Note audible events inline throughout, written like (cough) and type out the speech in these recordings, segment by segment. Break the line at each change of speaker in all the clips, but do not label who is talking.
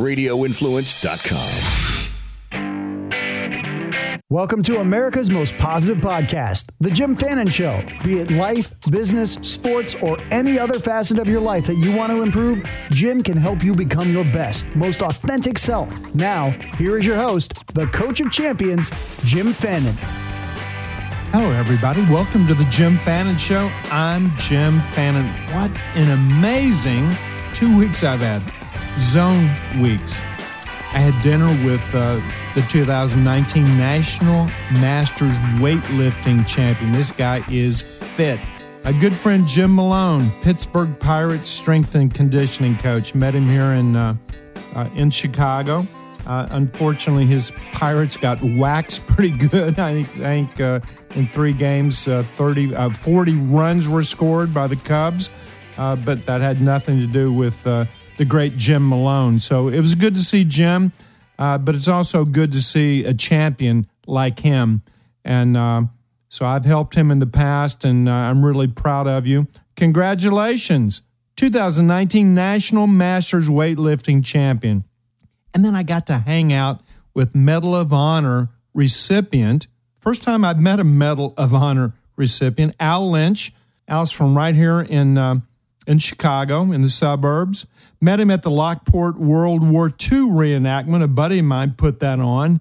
radioinfluence.com.
Welcome to America's most positive podcast, The Jim Fannin Show. Be it life, business, sports, or any other facet of your life that you want to improve, Jim can help you become your best, most authentic self. Now, here is your host, the coach of champions, Jim Fannin.
Hello, everybody. Welcome to the Jim Fannin Show. I'm Jim Fannin. What an amazing two weeks I've had. Zone weeks. I had dinner with uh, the 2019 National Masters weightlifting champion. This guy is fit. A good friend, Jim Malone, Pittsburgh Pirates strength and conditioning coach. Met him here in uh, uh, in Chicago. Uh, unfortunately, his Pirates got waxed (laughs) pretty good. I think, uh, in three games, uh, 30, uh, 40 runs were scored by the Cubs, but that had nothing to do with the great Jim Malone. So it was good to see Jim, uh, but it's also good to see a champion like him. And uh, so I've helped him in the past, and uh, I'm really proud of you. Congratulations, 2019 National Masters Weightlifting Champion. And then I got to hang out with Medal of Honor recipient. First time I've met a Medal of Honor recipient, Al Lynch. Al's from right here in uh, in Chicago, in the suburbs. Met him at the Lockport World War II reenactment. A buddy of mine put that on,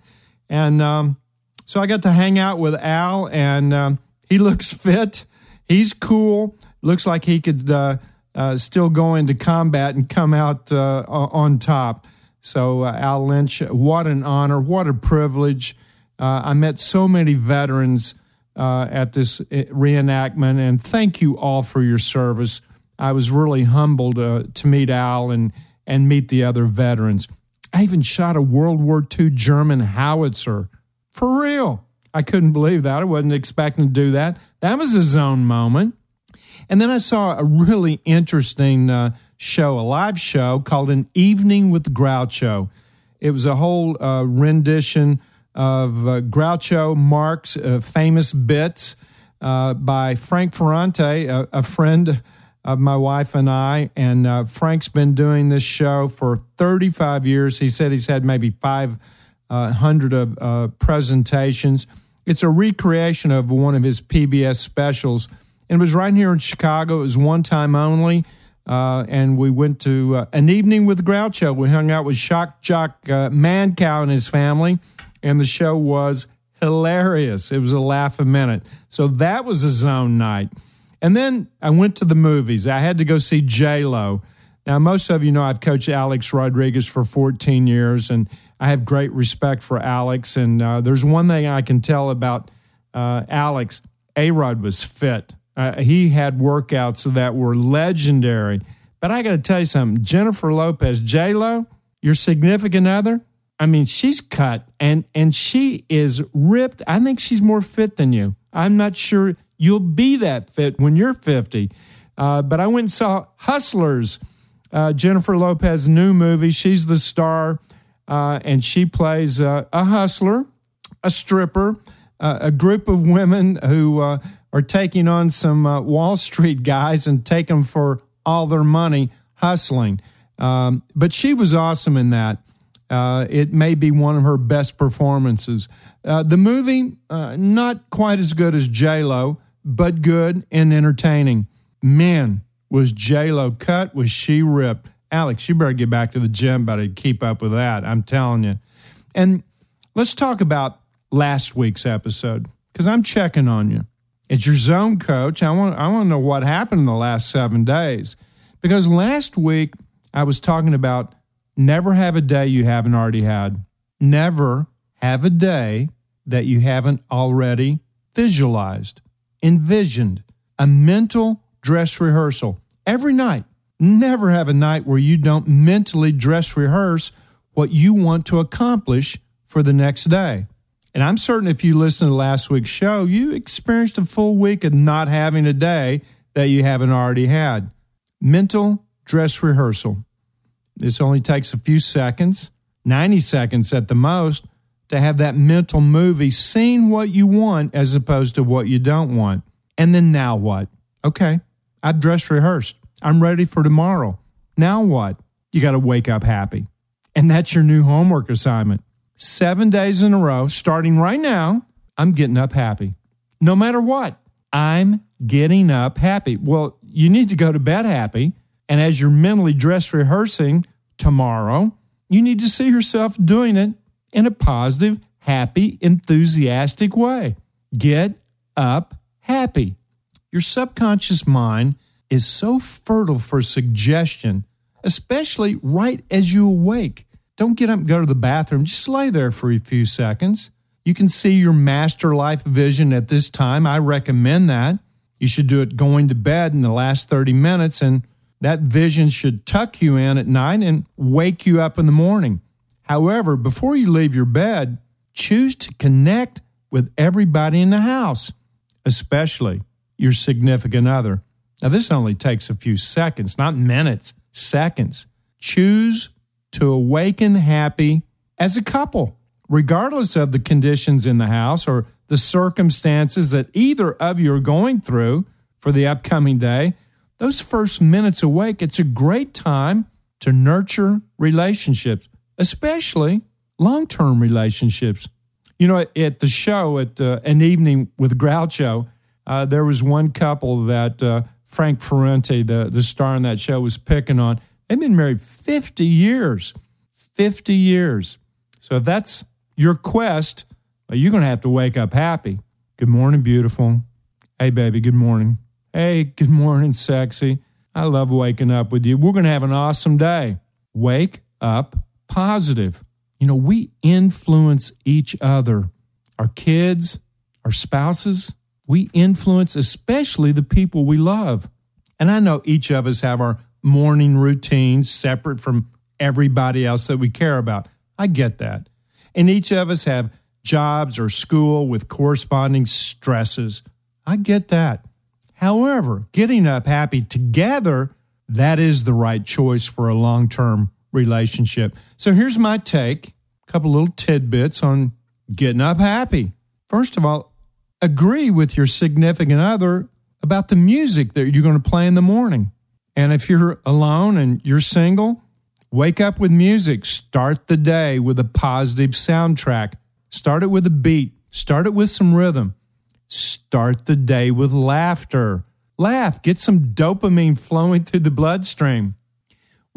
and um, so I got to hang out with Al, and uh, he (laughs) looks fit. He's cool. Looks like he could uh, uh still go into combat and come out uh, on top. So, uh, Al Lynch, what an honor, what a privilege. Uh, I met so many veterans uh, at this uh, reenactment, and thank you all for your service. I was really humbled uh, to meet Al and, and meet the other veterans. I even shot a World War II German howitzer. For real. I couldn't believe that. I wasn't expecting to do that. That was a zone moment. And then I saw a really interesting uh, show, a live show called An Evening with Groucho. It was a whole uh, rendition of uh, Groucho Marx uh, famous bits uh, by Frank Ferrante, a, a, friend of my wife and I. And uh, Frank's been doing this show for 35 years. He said he's had maybe 500 of presentations. It's a recreation of one of his PBS specials. And it was right here in Chicago. It was one time only. Uh, and we went to uh, an evening with Groucho. We hung out with Shock Jock uh, Mancow and his family, and the show was hilarious. It was a laugh a minute. So that was a zone night. And then I went to the movies. I had to go see J Lo. Now, most of you know I've coached Alex Rodriguez for 14 years, and I have great respect for Alex. And uh, there's one thing I can tell about uh, Alex: A Rod was fit. Uh, he had workouts that were legendary. But I got to tell you something Jennifer Lopez, J Lo, your significant other, I mean, she's cut and and she is ripped. I think she's more fit than you. I'm not sure you'll be that fit when you're 50. Uh, but I went and saw Hustlers, uh, Jennifer Lopez's new movie. She's the star, uh, and she plays a hustler, a stripper, uh, a group of women who uh, are taking on some uh, Wall Street guys and take them for all their money hustling. Um, but she was awesome in that. Uh, it may be one of her best performances. Uh, the movie, uh, not quite as good as J Lo, but good and entertaining. Man, was J Lo cut? Was she ripped? Alex, you better get back to the gym, better keep up with that. I'm telling you. And let's talk about last week's episode because I'm checking on you. It's your zone coach. I want I want to know what happened in the last 7 days. Because last week I was talking about never have a day you haven't already had. Never have a day that you haven't already visualized, envisioned, a mental dress rehearsal every night. Never have a night where you don't mentally dress rehearse what you want to accomplish for the next day. And I'm certain if you listened to last week's show, you experienced a full week of not having a day that you haven't already had. Mental dress rehearsal. This only takes a few seconds, 90 seconds at the most, to have that mental movie seeing what you want as opposed to what you don't want. And then now what? Okay, I've dress rehearsed. I'm ready for tomorrow. Now what? You got to wake up happy. And that's your new homework assignment. Seven days in a row, starting right now, I'm getting up happy. No matter what, I'm getting up happy. Well, you need to go to bed happy. And as you're mentally dress rehearsing tomorrow, you need to see yourself doing it in a positive, happy, enthusiastic way. Get up happy. Your subconscious mind is so fertile for suggestion, especially right as you awake. Don't get up and go to the bathroom. Just lay there for a few seconds. You can see your master life vision at this time. I recommend that. You should do it going to bed in the last 30 minutes, and that vision should tuck you in at night and wake you up in the morning. However, before you leave your bed, choose to connect with everybody in the house, especially your significant other. Now, this only takes a few seconds, not minutes, seconds. Choose to awaken happy as a couple, regardless of the conditions in the house or the circumstances that either of you are going through for the upcoming day. Those first minutes awake, it's a great time to nurture relationships, especially long term relationships. You know, at the show, at uh, an evening with Groucho, uh, there was one couple that uh, Frank Ferrante, the, the star in that show, was picking on. They've been married 50 years. 50 years. So if that's your quest, well, you're going to have to wake up happy. Good morning, beautiful. Hey, baby, good morning. Hey, good morning, sexy. I love waking up with you. We're going to have an awesome day. Wake up positive. You know, we influence each other, our kids, our spouses. We influence especially the people we love. And I know each of us have our morning routines separate from everybody else that we care about. I get that. And each of us have jobs or school with corresponding stresses. I get that. However, getting up happy together, that is the right choice for a long term relationship. So here's my take a couple little tidbits on getting up happy. First of all, agree with your significant other about the music that you're going to play in the morning. And if you're alone and you're single, wake up with music. Start the day with a positive soundtrack. Start it with a beat. Start it with some rhythm. Start the day with laughter. Laugh. Get some dopamine flowing through the bloodstream.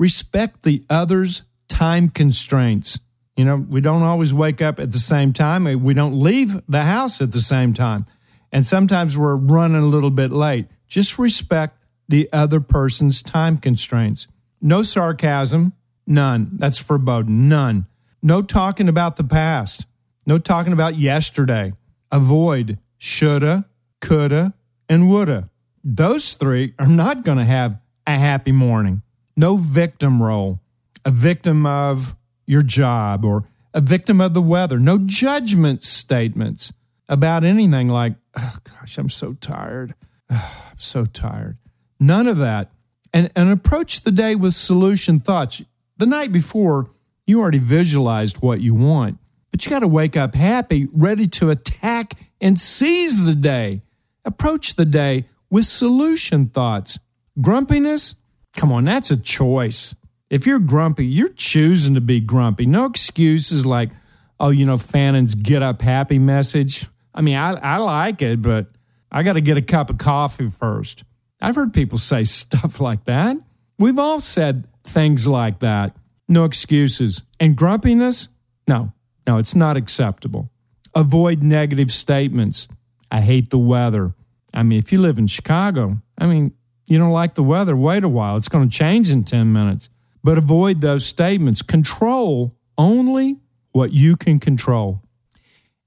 Respect the other's time constraints. You know, we don't always wake up at the same time. We don't leave the house at the same time. And sometimes we're running a little bit late. Just respect the other person's time constraints. No sarcasm, none. That's foreboding, none. No talking about the past, no talking about yesterday. Avoid shoulda, coulda, and woulda. Those three are not going to have a happy morning. No victim role, a victim of your job or a victim of the weather. No judgment statements about anything like, oh gosh, I'm so tired. Oh, (sighs) I'm so tired. None of that. And, and approach the day with solution thoughts. The night before, you already visualized what you want, but you got to wake up happy, ready to attack and seize the day. Approach the day with solution thoughts. Grumpiness? Come on, that's a choice. If you're grumpy, you're choosing to be grumpy. No excuses like, oh, you know, Fannin's get up happy message. I mean, I, I like it, but I got to get a cup of coffee first. I've heard people say (laughs) stuff like that. We've all said things like that. No excuses. And grumpiness? No, no, it's not acceptable. Avoid negative statements. I hate the weather. I mean, if you live in Chicago, I mean, you don't like the weather, wait a while. It's going to change in 10 minutes. But avoid those statements. Control only what you can control.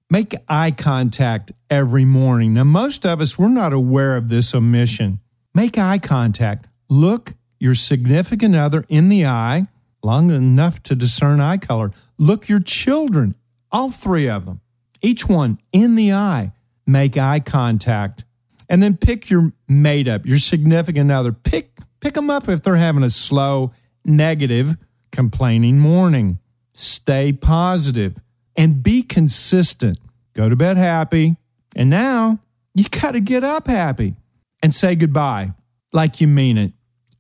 Make eye contact every morning. Now, most of us, we're not aware of this omission. Make eye contact. Look your significant other in the eye long enough to discern eye color. Look your children, all three of them, each one in the eye. Make eye contact. And then pick your mate up, your significant other. Pick, pick them up if they're having a slow, negative, complaining morning. Stay positive and be consistent. Go to bed happy. And now you got to get up happy and say goodbye like you mean it.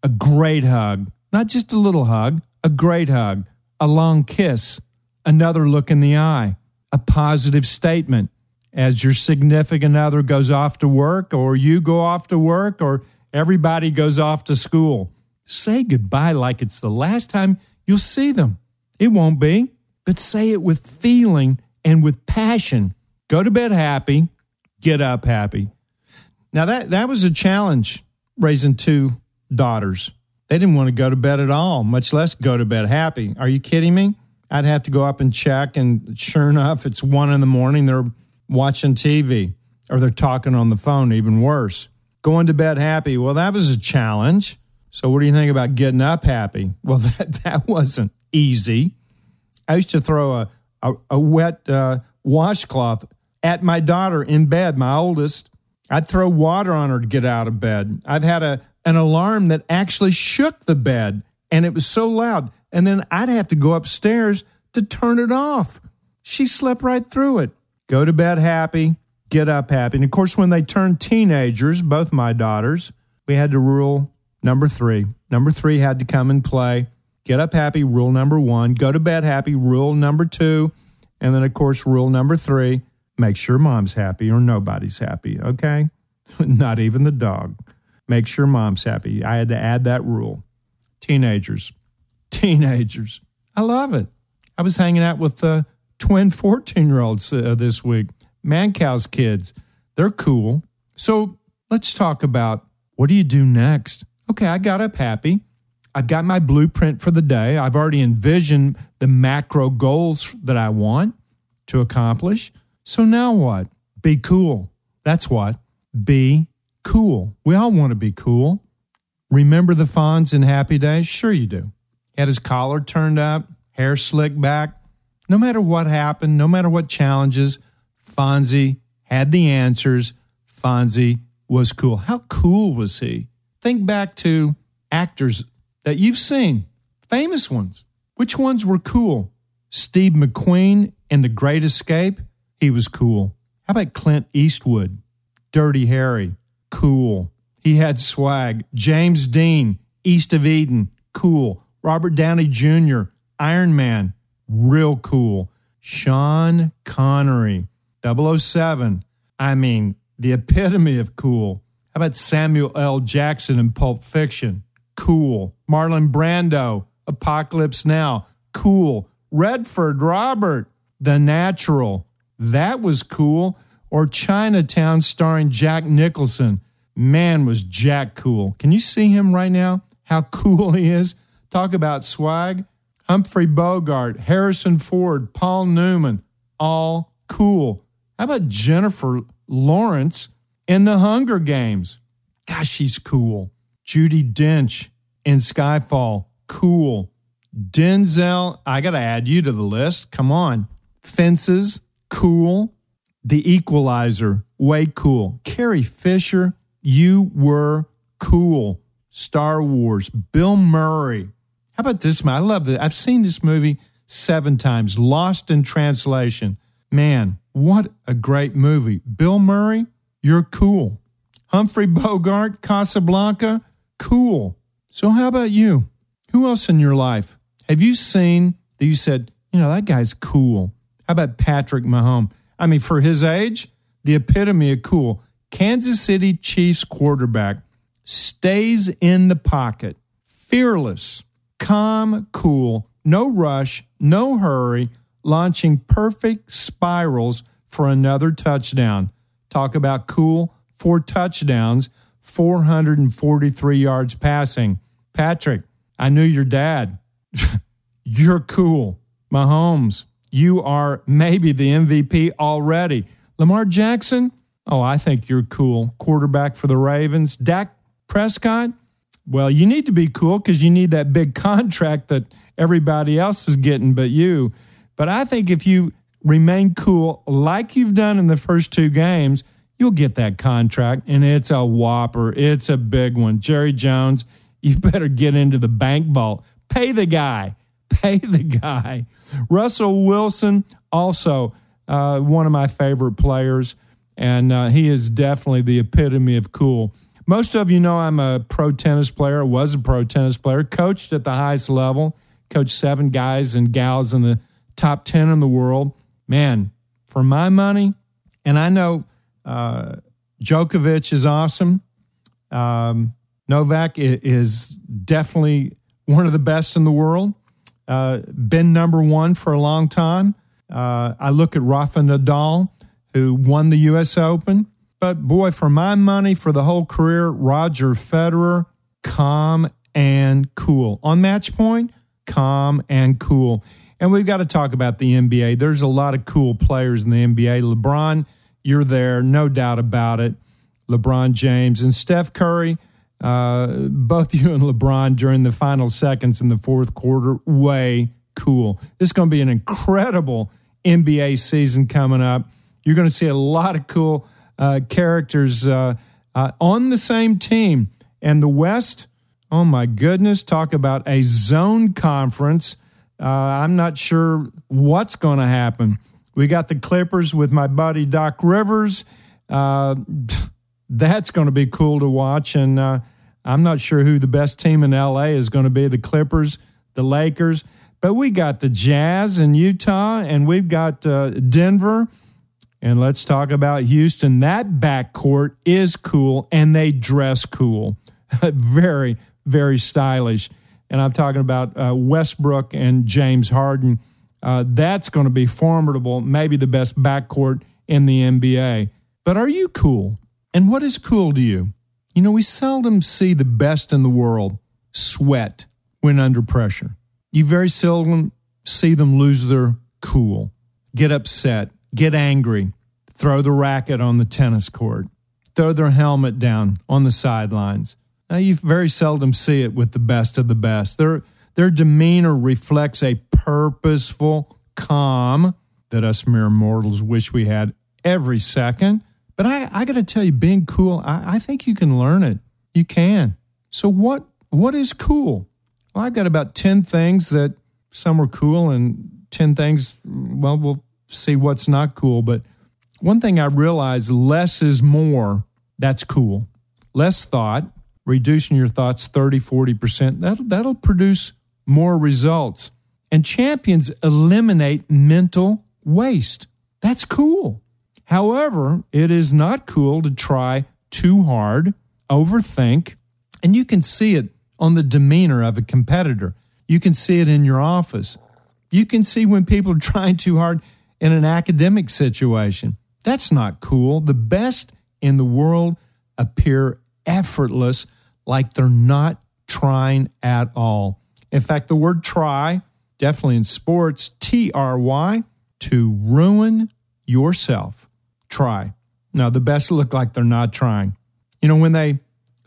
A great hug, not just a little hug, a great hug. a long kiss, another look in the eye, a positive statement as your significant other goes off to work, or you go off to work, or everybody goes off to school. Say goodbye like it's the last time you'll see them. It won't be, but say it with feeling and with passion. Go to bed happy, get up happy. Now that that was a challenge raising two daughters. They didn't want to go to bed at all, much less go to bed happy. Are you kidding me? I'd have to go up and check, and sure enough, it's one in the morning. They're watching TV or they're talking on the phone, even worse. Going to bed happy. Well, that was a challenge. So, what do you think about getting up happy? (laughs) Well, that, that wasn't easy. I used to throw a, a, a wet uh, washcloth at my daughter in bed, my oldest. I'd throw water on her to get out of bed. I've had a, an alarm that actually shook the bed and it was so loud. And then I'd have to go upstairs to turn it off. She slept right through it. Go to bed happy, get up happy. And of course, when they turned teenagers, both my daughters, we had to rule number three. Number three had to come and play. Get up happy, rule number one. Go to bed happy, rule number two. And then, of course, rule number three make sure mom's happy or nobody's happy, okay? (laughs) Not even the dog. Make sure mom's happy. I had to add that rule. Teenagers, teenagers. I love it. I was hanging out with the uh, twin 14 year olds uh, this week. Mancow's kids, they're cool. So let's talk about what do you do next? Okay, I got up happy. I've got my blueprint for the day. I've already envisioned the macro goals that I want to accomplish. So now what? Be cool. That's what. Be cool. We all want to be cool. Remember the Fonz in Happy Days? Sure you do. He had his collar turned up, hair slicked back. No matter what happened, no matter what challenges, Fonzie had the answers. Fonzie was cool. How cool was he? Think back to actors that you've seen, famous ones. Which ones were cool? Steve McQueen in The Great Escape? He was cool. How about Clint Eastwood? Dirty Harry? Cool. He had swag. James Dean, East of Eden? Cool. Robert Downey Jr., Iron Man? Real cool. Sean Connery, 007. I mean, the epitome of cool. How about Samuel L. Jackson in Pulp Fiction? Cool. Marlon Brando, Apocalypse Now. Cool. Redford Robert, The Natural. That was cool. Or Chinatown starring Jack Nicholson. Man, was Jack cool. Can you see him right now? How cool he is. Talk about swag. Humphrey Bogart, Harrison Ford, Paul Newman, all cool. How about Jennifer Lawrence in The Hunger Games? Gosh, she's cool. Judi Dench in Skyfall, cool. Denzel, I got to add you to the list. Come on. Fences, cool. The Equalizer, way cool. Carrie Fisher, you were cool. Star Wars, Bill Murray. How about this man? I love it. I've seen this movie seven times. Lost in Translation. Man, what a great movie. Bill Murray, you're cool. Humphrey Bogart, Casablanca, cool. So, how about you? Who else in your life have you seen that you said, you know, that guy's cool? How about Patrick Mahomes? I mean, for his age, the epitome of cool. Kansas City Chiefs quarterback stays in the pocket, fearless, calm, cool, no rush, no hurry, launching perfect spirals for another touchdown. Talk about cool, four touchdowns, 443 yards passing. Patrick, I knew your dad. (laughs) You're cool. Mahomes, you are maybe the MVP already. Lamar Jackson, oh, I think you're cool. Quarterback for the Ravens. Dak Prescott, well, you need to be cool because you need that big (laughs) contract that everybody else is getting but you. But I think if you remain cool like you've done in the first two games, you'll get that contract. And it's a whopper. It's a big one. Jerry Jones, (laughs) you better get into the bank vault. Pay the guy. (laughs) Pay the guy. Russell Wilson, also uh, one of my favorite players. And uh, he is definitely the epitome of cool. Most of you know I'm a pro tennis player, was a pro tennis player, coached at the highest level, coached seven guys and gals in the top 10 in the world. Man, for my money, and I know uh, Djokovic is awesome. Um, Novak is definitely one of the best in the world. Uh, been number one for a long time. Uh, I look at Rafa Nadal, who won the U.S. Open. But boy, for my money, for the whole career, Roger Federer, calm and cool. On match point, calm and cool. And we've got to talk about the NBA. There's a lot of cool players in the NBA. LeBron, you're there, no doubt about it. LeBron James and Steph Curry, uh, both (laughs) you and LeBron during the final seconds in the fourth quarter, way cool. This is going to be an incredible NBA season coming up. You're going to see a lot of cool uh, characters uh, uh, on the same team. And the West, oh my goodness, talk about a zone conference. Uh, I'm not sure what's going to happen. We got the Clippers with my buddy Doc Rivers. Uh, (laughs) that's going to be cool to watch. And I'm not sure who the best team in LA is going to be the Clippers, the Lakers. But we got the Jazz in Utah, and we've got uh, Denver. And let's talk about Houston. That backcourt is cool, and they dress cool. (laughs) very, very stylish. And I'm talking about uh, Westbrook and James Harden. Uh, that's going to be formidable, maybe the best backcourt in the NBA. But are you cool? And what is cool to you? You know, we seldom see the best in the world sweat when under pressure. You very seldom see them lose their cool, get upset, get angry, throw the racket on the tennis court, throw their helmet down on the sidelines. Now, you very seldom see it with the best of the best. Their, their demeanor reflects a purposeful calm that us mere mortals wish we had every second. But I, I got to tell you, being cool, I, I think you can learn it. You can. So what what is cool? Well, I've got about ten things that some are cool, and ten things. Well, we'll see what's not cool. But one thing I realize: less is more. That's cool. Less thought, reducing your thoughts 30, 40%, that'll, that'll produce more results. And champions eliminate mental waste. That's cool. However, it is not cool to try too hard, overthink, and you can see it on the demeanor of a competitor. You can see it in your office. You can see when people are trying too hard in an academic situation. That's not cool. The best in the world appear effortless, like they're not trying at all. In fact, the word try, definitely in sports, T R Y, to ruin yourself try. Now, the best look like they're not trying. You know, when they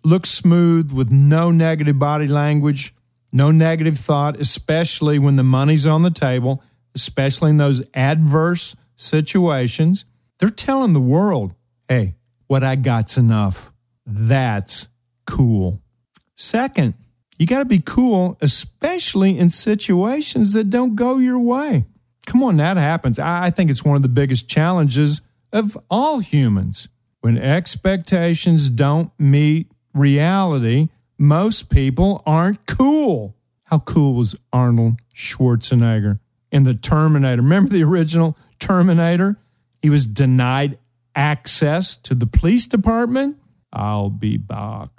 look smooth with no negative body language, no negative thought, especially when the money's on the table, especially in those adverse situations, they're telling the world, hey, what I got's enough. That's cool. Second, you got to be cool, especially in situations that don't go your way. Come on, that happens. I think it's one of the biggest challenges of all humans. When expectations don't meet reality, most people aren't cool. How cool was Arnold Schwarzenegger in the Terminator? Remember the original Terminator? He was denied access to the police department. I'll be back.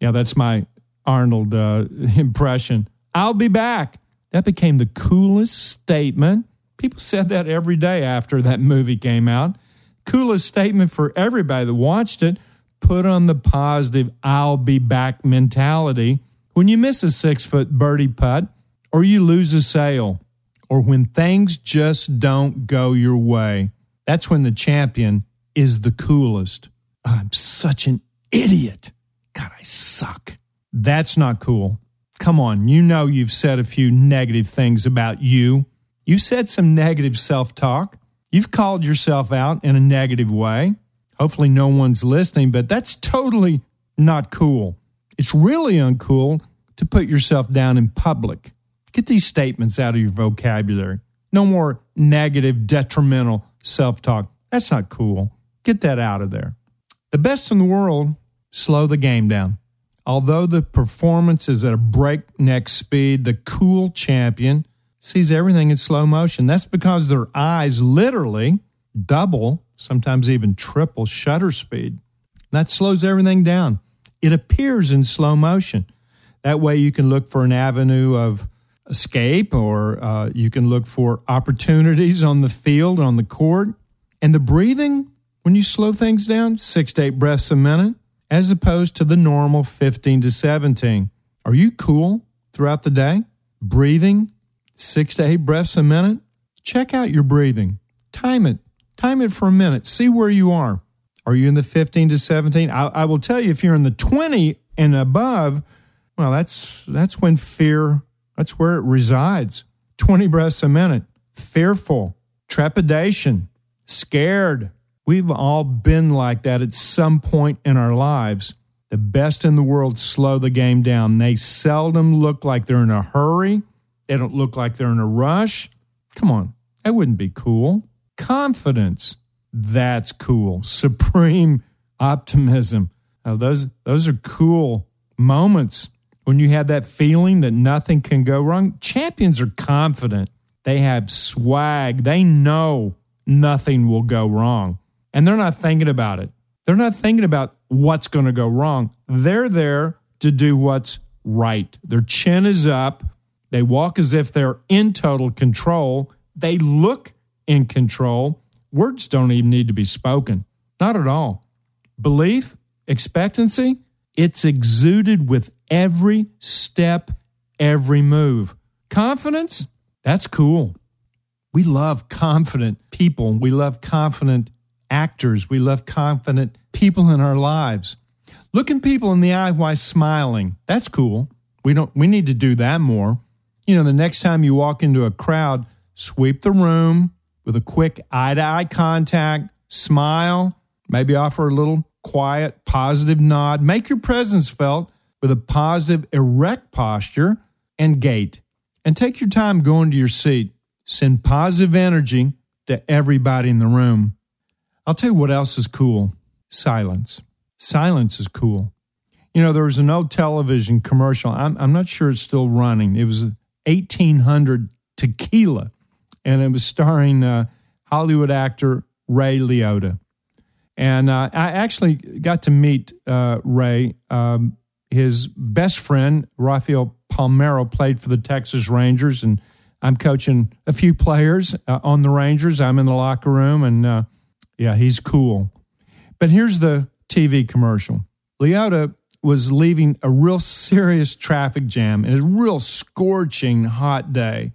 Yeah, that's my Arnold uh, (laughs) impression. I'll be back. That became the coolest statement. People said that every day after that movie came out coolest statement for everybody that watched it. Put on the positive, I'll be back mentality. When you miss a six foot birdie putt, or you lose a sale, or when things just don't go your way, that's when the champion is the coolest. Ah, I'm such an idiot. God, I suck. That's not cool. Come on, you know you've said a few negative things about you. You said some negative self talk. You've called yourself out in a negative way. Hopefully, no one's listening, but that's totally not cool. It's really uncool to put yourself down in public. Get these statements out of your vocabulary. No more negative, detrimental self talk. That's not cool. Get that out of there. The best in the world, slow the game down. Although the performance is at a breakneck speed, the cool champion sees everything in slow motion. That's because their eyes literally double, sometimes even triple shutter speed. That slows everything down. It appears in slow motion. That way, you can look for an avenue of escape or uh, you can look for opportunities on the field, on the court. And the breathing, when you slow things down, six to eight breaths a minute, as opposed to the normal 15 to 17. Are you cool throughout the day? Breathing six to eight breaths a minute? Check out your breathing. Time it. Time it for a minute. See where you are. Are you in the 15 to 17? I, I will tell you, if you're in the 20 and above, well, that's that's when fear, that's where it resides. 20 breaths a minute. Fearful, trepidation, scared, We've all been like that at some point in our lives. The best in the world slow the game down. They seldom look like they're in a hurry. They don't look like they're in a rush. Come on, that wouldn't be cool. Confidence, that's cool. Supreme optimism. Oh, those those are cool moments when you have that feeling that nothing can go wrong. Champions are confident. They have swag. They know nothing will go wrong and they're not thinking about it. They're not thinking about what's going to go wrong. They're there to do what's right. Their chin is up. They walk as if they're in total control. They look in control. Words don't even need to be spoken. Not at all. Belief, expectancy, it's exuded with every step, every move. Confidence, that's cool. We love confident people. We love confident actors. We love confident people in our lives. Looking people in the eye while smiling. That's cool. We don't we need to do that more. You know, the next time you walk into a crowd, sweep the room with a quick eye to eye contact, smile, maybe offer a little quiet, positive nod. Make your presence felt with a positive, erect posture and gait. And take your time going to your seat. Send positive energy to everybody in the room. I'll tell you what else is cool silence. Silence is cool. You know, there was an old television commercial. I'm, I'm not sure it's still running. It was 1800 tequila, and it was starring uh, Hollywood actor Ray Liotta. And uh, I actually got to meet uh, Ray. Um, his best friend, Rafael Palmeiro, played for the Texas Rangers, and I'm coaching a few players uh, on the Rangers. I'm in the locker room, and uh, yeah, he's cool. But here's the TV commercial. Liotta was leaving a real serious traffic jam in a real scorching hot day.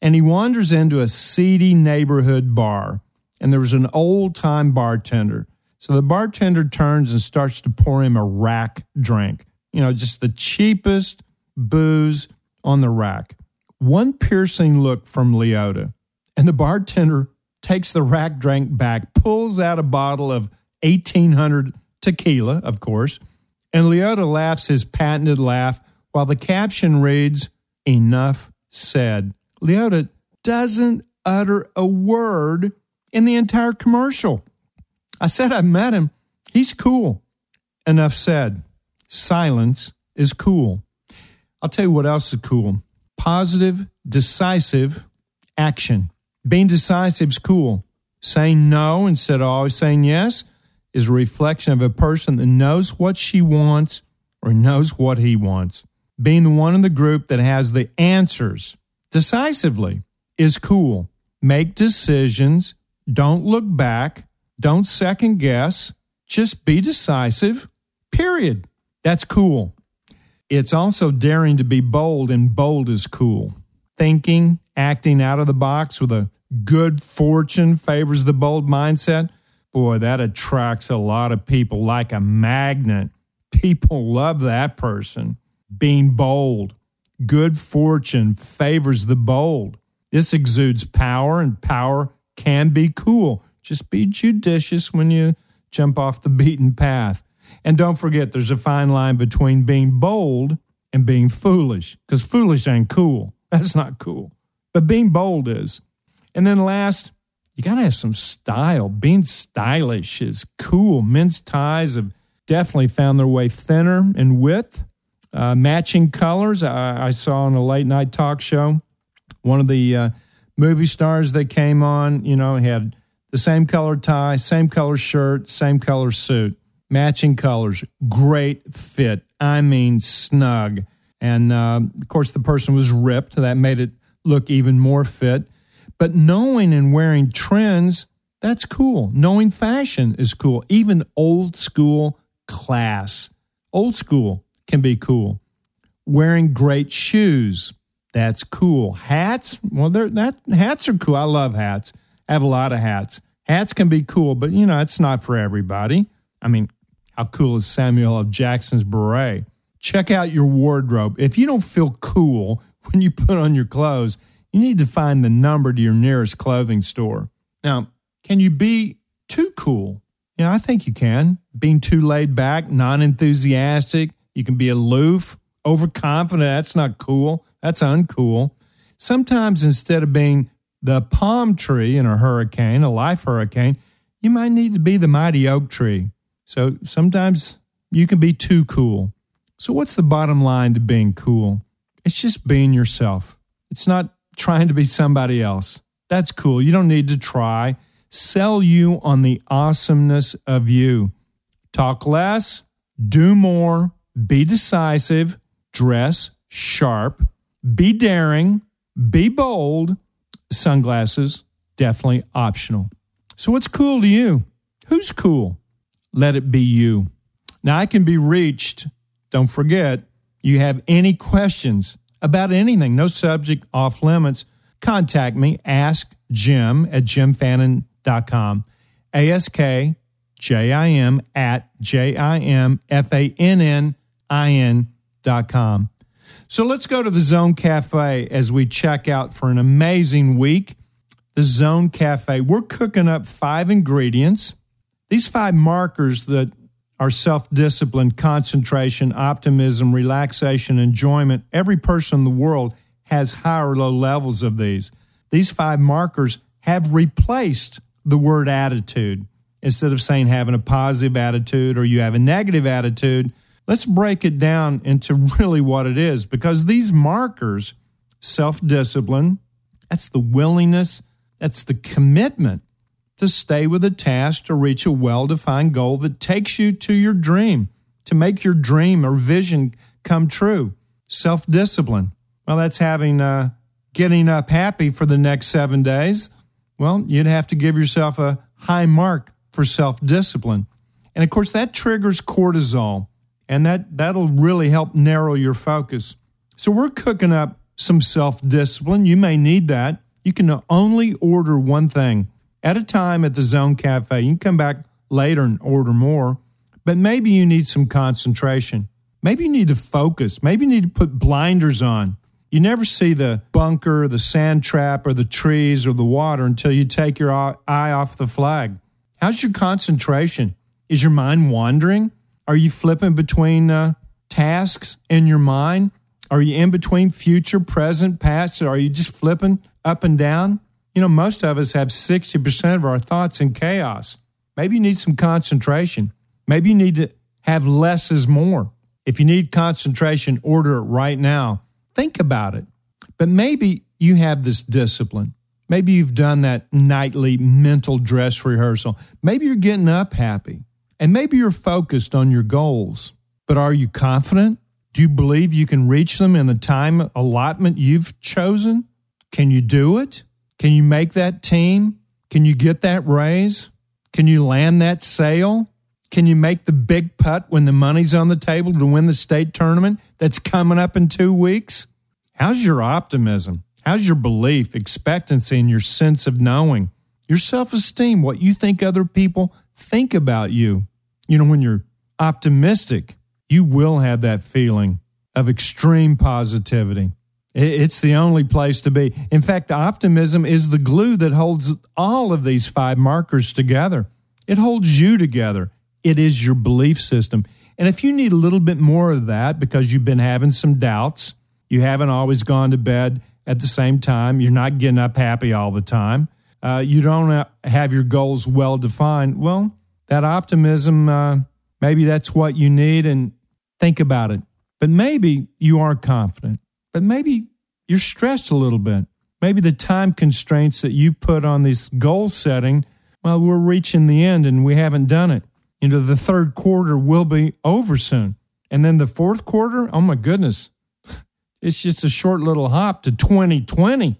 And he wanders into a seedy neighborhood bar, and there was an old time bartender. So the bartender turns and starts to pour him a rack drink, you know, just the cheapest booze on the rack. One piercing look from Liotta, and the bartender takes the rack drink back, pulls out a bottle of 1800 tequila, of course, and Liotta laughs his patented laugh while the caption reads, Enough said. Liotta doesn't utter a word in the entire commercial. I said I met him. He's cool. Enough said. Silence is cool. I'll tell you what else is cool positive, decisive action. Being decisive is cool. Saying no instead of always saying yes is a reflection of a person that knows what she wants or knows what he wants. Being the one in the group that has the answers decisively is cool. Make decisions. Don't look back. Don't second guess. Just be decisive, period. That's cool. It's also daring to be bold, and bold is cool. Thinking, acting out of the box with a good fortune favors the bold mindset, boy, that attracts a lot of people like a magnet. People love that person. Being bold. Good fortune favors the bold. This exudes power, and power can be cool. Just be judicious when you jump off the beaten path. And don't forget, there's a fine line between being bold and being foolish, because foolish ain't cool. (laughs) That's not cool. But being bold is. And then last, you got to have some style. Being stylish is cool. Men's ties have definitely found their way thinner in width Uh, matching colors. I, I, saw on a late night talk show, one of the uh, movie stars that came on, you know, had the same color tie, same color shirt, same color suit, matching colors, great fit. I mean, snug. And uh, of course, the person was ripped. That made it look even more fit. But knowing and wearing trends, that's cool. Knowing fashion is cool. Even old school class. Old school can be cool. Wearing great shoes, that's cool. Hats, well, they're, that hats are cool. I love hats. I have a lot of hats. Hats can be cool, but you know, it's not for everybody. I mean, how cool is Samuel L. Jackson's beret? Check out your wardrobe. If you don't feel cool (laughs) when you put on your clothes, you need to find the number to your nearest clothing store. Now, can you be too cool? Yeah, I think you can. Being too laid back, non enthusiastic, you can be aloof, overconfident. That's not cool. That's uncool. Sometimes instead of being the palm tree in a hurricane, a life hurricane, you might need to be the mighty oak tree. So sometimes you can be too cool. So, what's the bottom line to being cool? It's just being yourself. It's not trying to be somebody else. That's cool. You don't need to try. Sell you on the awesomeness of you. Talk less, do more, be decisive, dress sharp, be daring, be bold. Sunglasses, definitely optional. So, what's cool to you? Who's cool? Let it be you. Now, I can be reached. Don't forget, you have any questions about anything, no subject off limits, contact me. Ask Jim at jimfannin.com. A-S-K J-I-M at J-I-M-F-A-N-N-I-N dot com. So let's go to the Zone Cafe as we check out for an amazing week. The Zone Cafe. We're cooking up five ingredients. These five markers that are self discipline, concentration, optimism, relaxation, enjoyment. Every person in the world has high or low levels of these. These five markers have replaced the word attitude. Instead of saying having a positive attitude or you have a negative attitude, Let's break it down into (laughs) really what it is because these markers, self discipline, that's the willingness, that's the commitment to stay with a task to reach a well defined goal that takes you to your dream, to make your dream or vision come true. Self discipline. Well, that's having, uh, getting up happy for the next seven days. Well, you'd have to give yourself a high mark for self discipline. And of course, that triggers cortisol and that that'll really help narrow your focus. So we're cooking up some self-discipline. You may need that. You can only order one thing at a time at the Zone Cafe. You can come back later and order more, but maybe you need some concentration. Maybe you need to focus. Maybe you need to put blinders on. You never see the bunker, the sand trap, or the trees or the water until you take your eye off the flag. How's your concentration? Is your mind wandering? Are you flipping between uh, tasks in your mind? Are you in between future, present, past? Are you just flipping up and down? You know, most of us have 60% of our thoughts in chaos. Maybe you need some concentration. Maybe you need to have less is more. If you need concentration, order it right now. Think about it. But maybe you have this discipline. Maybe you've done that nightly mental dress rehearsal. Maybe you're getting up happy. And maybe you're focused on your goals, but are you confident? Do you believe you can reach them in the time allotment you've chosen? Can you do it? Can you make that team? Can you get that raise? Can you land that sale? Can you make the big putt when the money's on the table to win the state tournament that's coming up in two weeks? How's your optimism? How's your belief, expectancy, and your sense of knowing? Your self esteem, what you think other people think about you. You know, when you're optimistic, you will have that feeling of extreme positivity. It's the only place to be. In fact, optimism is the glue that holds all of these five markers together. It holds you together. It is your belief system. And if you need a little bit more of that because you've been having some doubts, you haven't always gone to bed at the same time, you're not getting up happy all the time, uh, you don't have your goals well defined, well, that optimism, uh, maybe that's what you need. And think about it. but maybe you are confident, but maybe you're stressed a little bit. Maybe the time constraints that you put on this goal setting, well, we're reaching the end and we haven't done it. You know, the third quarter will be over soon. And then the fourth quarter, oh my goodness, (laughs) it's just a short little hop to 2020.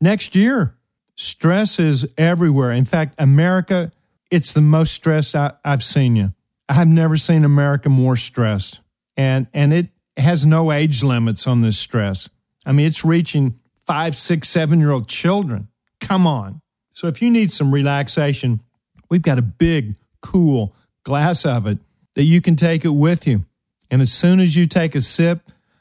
Next year, stress is everywhere. In fact, America, it's the most stressed I, have seen you. I've never seen America more stressed. And, and it has no age limits on this stress. I mean, it's reaching five, six, seven year old children. Come on. So if you need some relaxation, we've got a big, cool glass of it that you can take it with you. And as soon as you take a sip,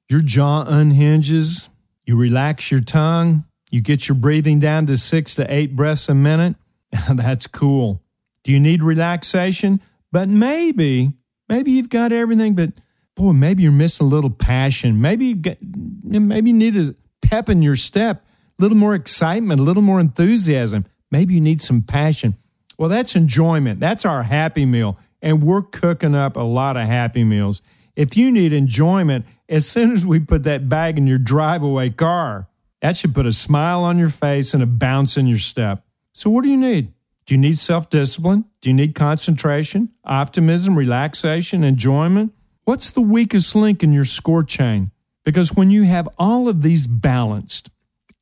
your jaw unhinges, you relax your tongue, you get your breathing down to six to eight breaths a minute. (laughs) That's cool. Do you need relaxation? But maybe, maybe you've got everything, but boy, maybe you're missing a little passion. Maybe you get, maybe you need a pep in your step, a little more excitement, a little more enthusiasm. Maybe you need some passion. Well, that's enjoyment. That's our happy meal. And we're cooking up a lot of happy meals. If you need enjoyment, as soon as we put that bag in your driveway car, that should put a smile on your face and a bounce in your step. So, what do you need? Do you need self discipline? Do you need concentration, optimism, relaxation, enjoyment? What's the weakest link in your score chain? Because when you have all of these balanced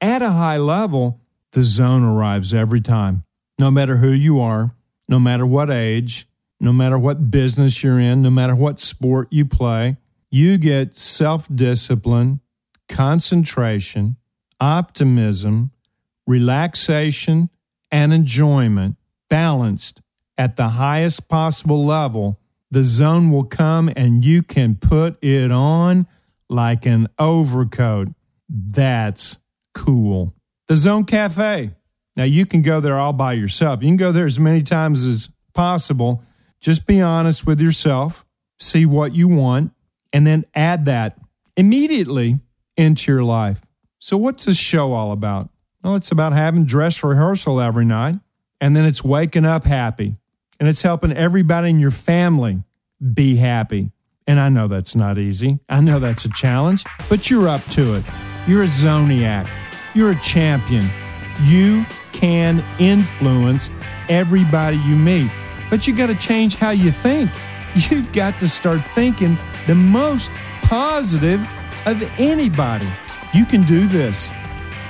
at a high level, the zone arrives every time. No matter who you are, no matter what age, no matter what business you're in, no matter what sport you play, you get self discipline, concentration, optimism, relaxation, and enjoyment balanced at the highest possible level. The zone will come and you can put it on like an overcoat. That's cool. The Zone Cafe. Now, you can go there all by yourself. You can go there as many times as possible. Just be honest with yourself, see what you want, and then add that immediately into your life. So, what's this show all about? Well, it's about having dress rehearsal every night, and then it's waking up happy, and it's helping everybody in your family be happy. And I know that's not easy. I know that's a challenge, but you're up to it. You're a Zoniac. You're a champion. You can influence everybody you meet, but you got to change how you think. (laughs) You've got to start thinking the most positive of anybody. You can do this.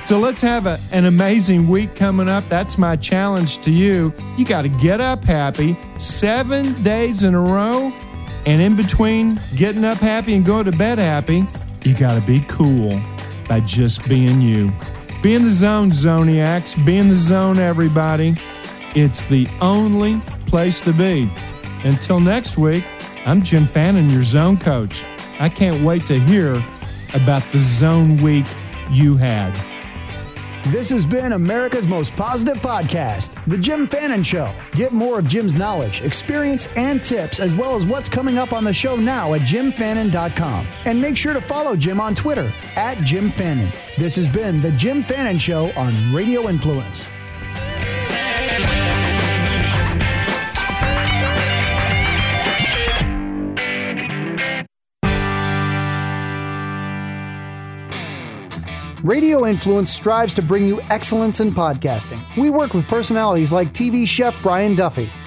So let's have a, an amazing week coming up. That's my challenge to you. You got to get up happy seven days in a row and in between getting up happy and going to bed happy, you got to be cool by just being you. Be in the zone, Zoniacs. Be in the zone, everybody. It's the only place to be. Until next week, I'm Jim Fannin, your zone coach. I can't wait to hear about the zone week you had.
This has been America's most positive podcast, The Jim Fannin Show. Get more of Jim's knowledge, experience, and tips, as well as what's coming up on the show now at jimfannin.com. And make sure to follow Jim on Twitter at Jim Fannin. This has been The Jim Fannin Show on Radio Influence. Radio Influence strives to bring you excellence in podcasting. We work with personalities like TV chef Brian Duffy,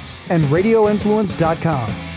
Podcasts, and RadioInfluence.com.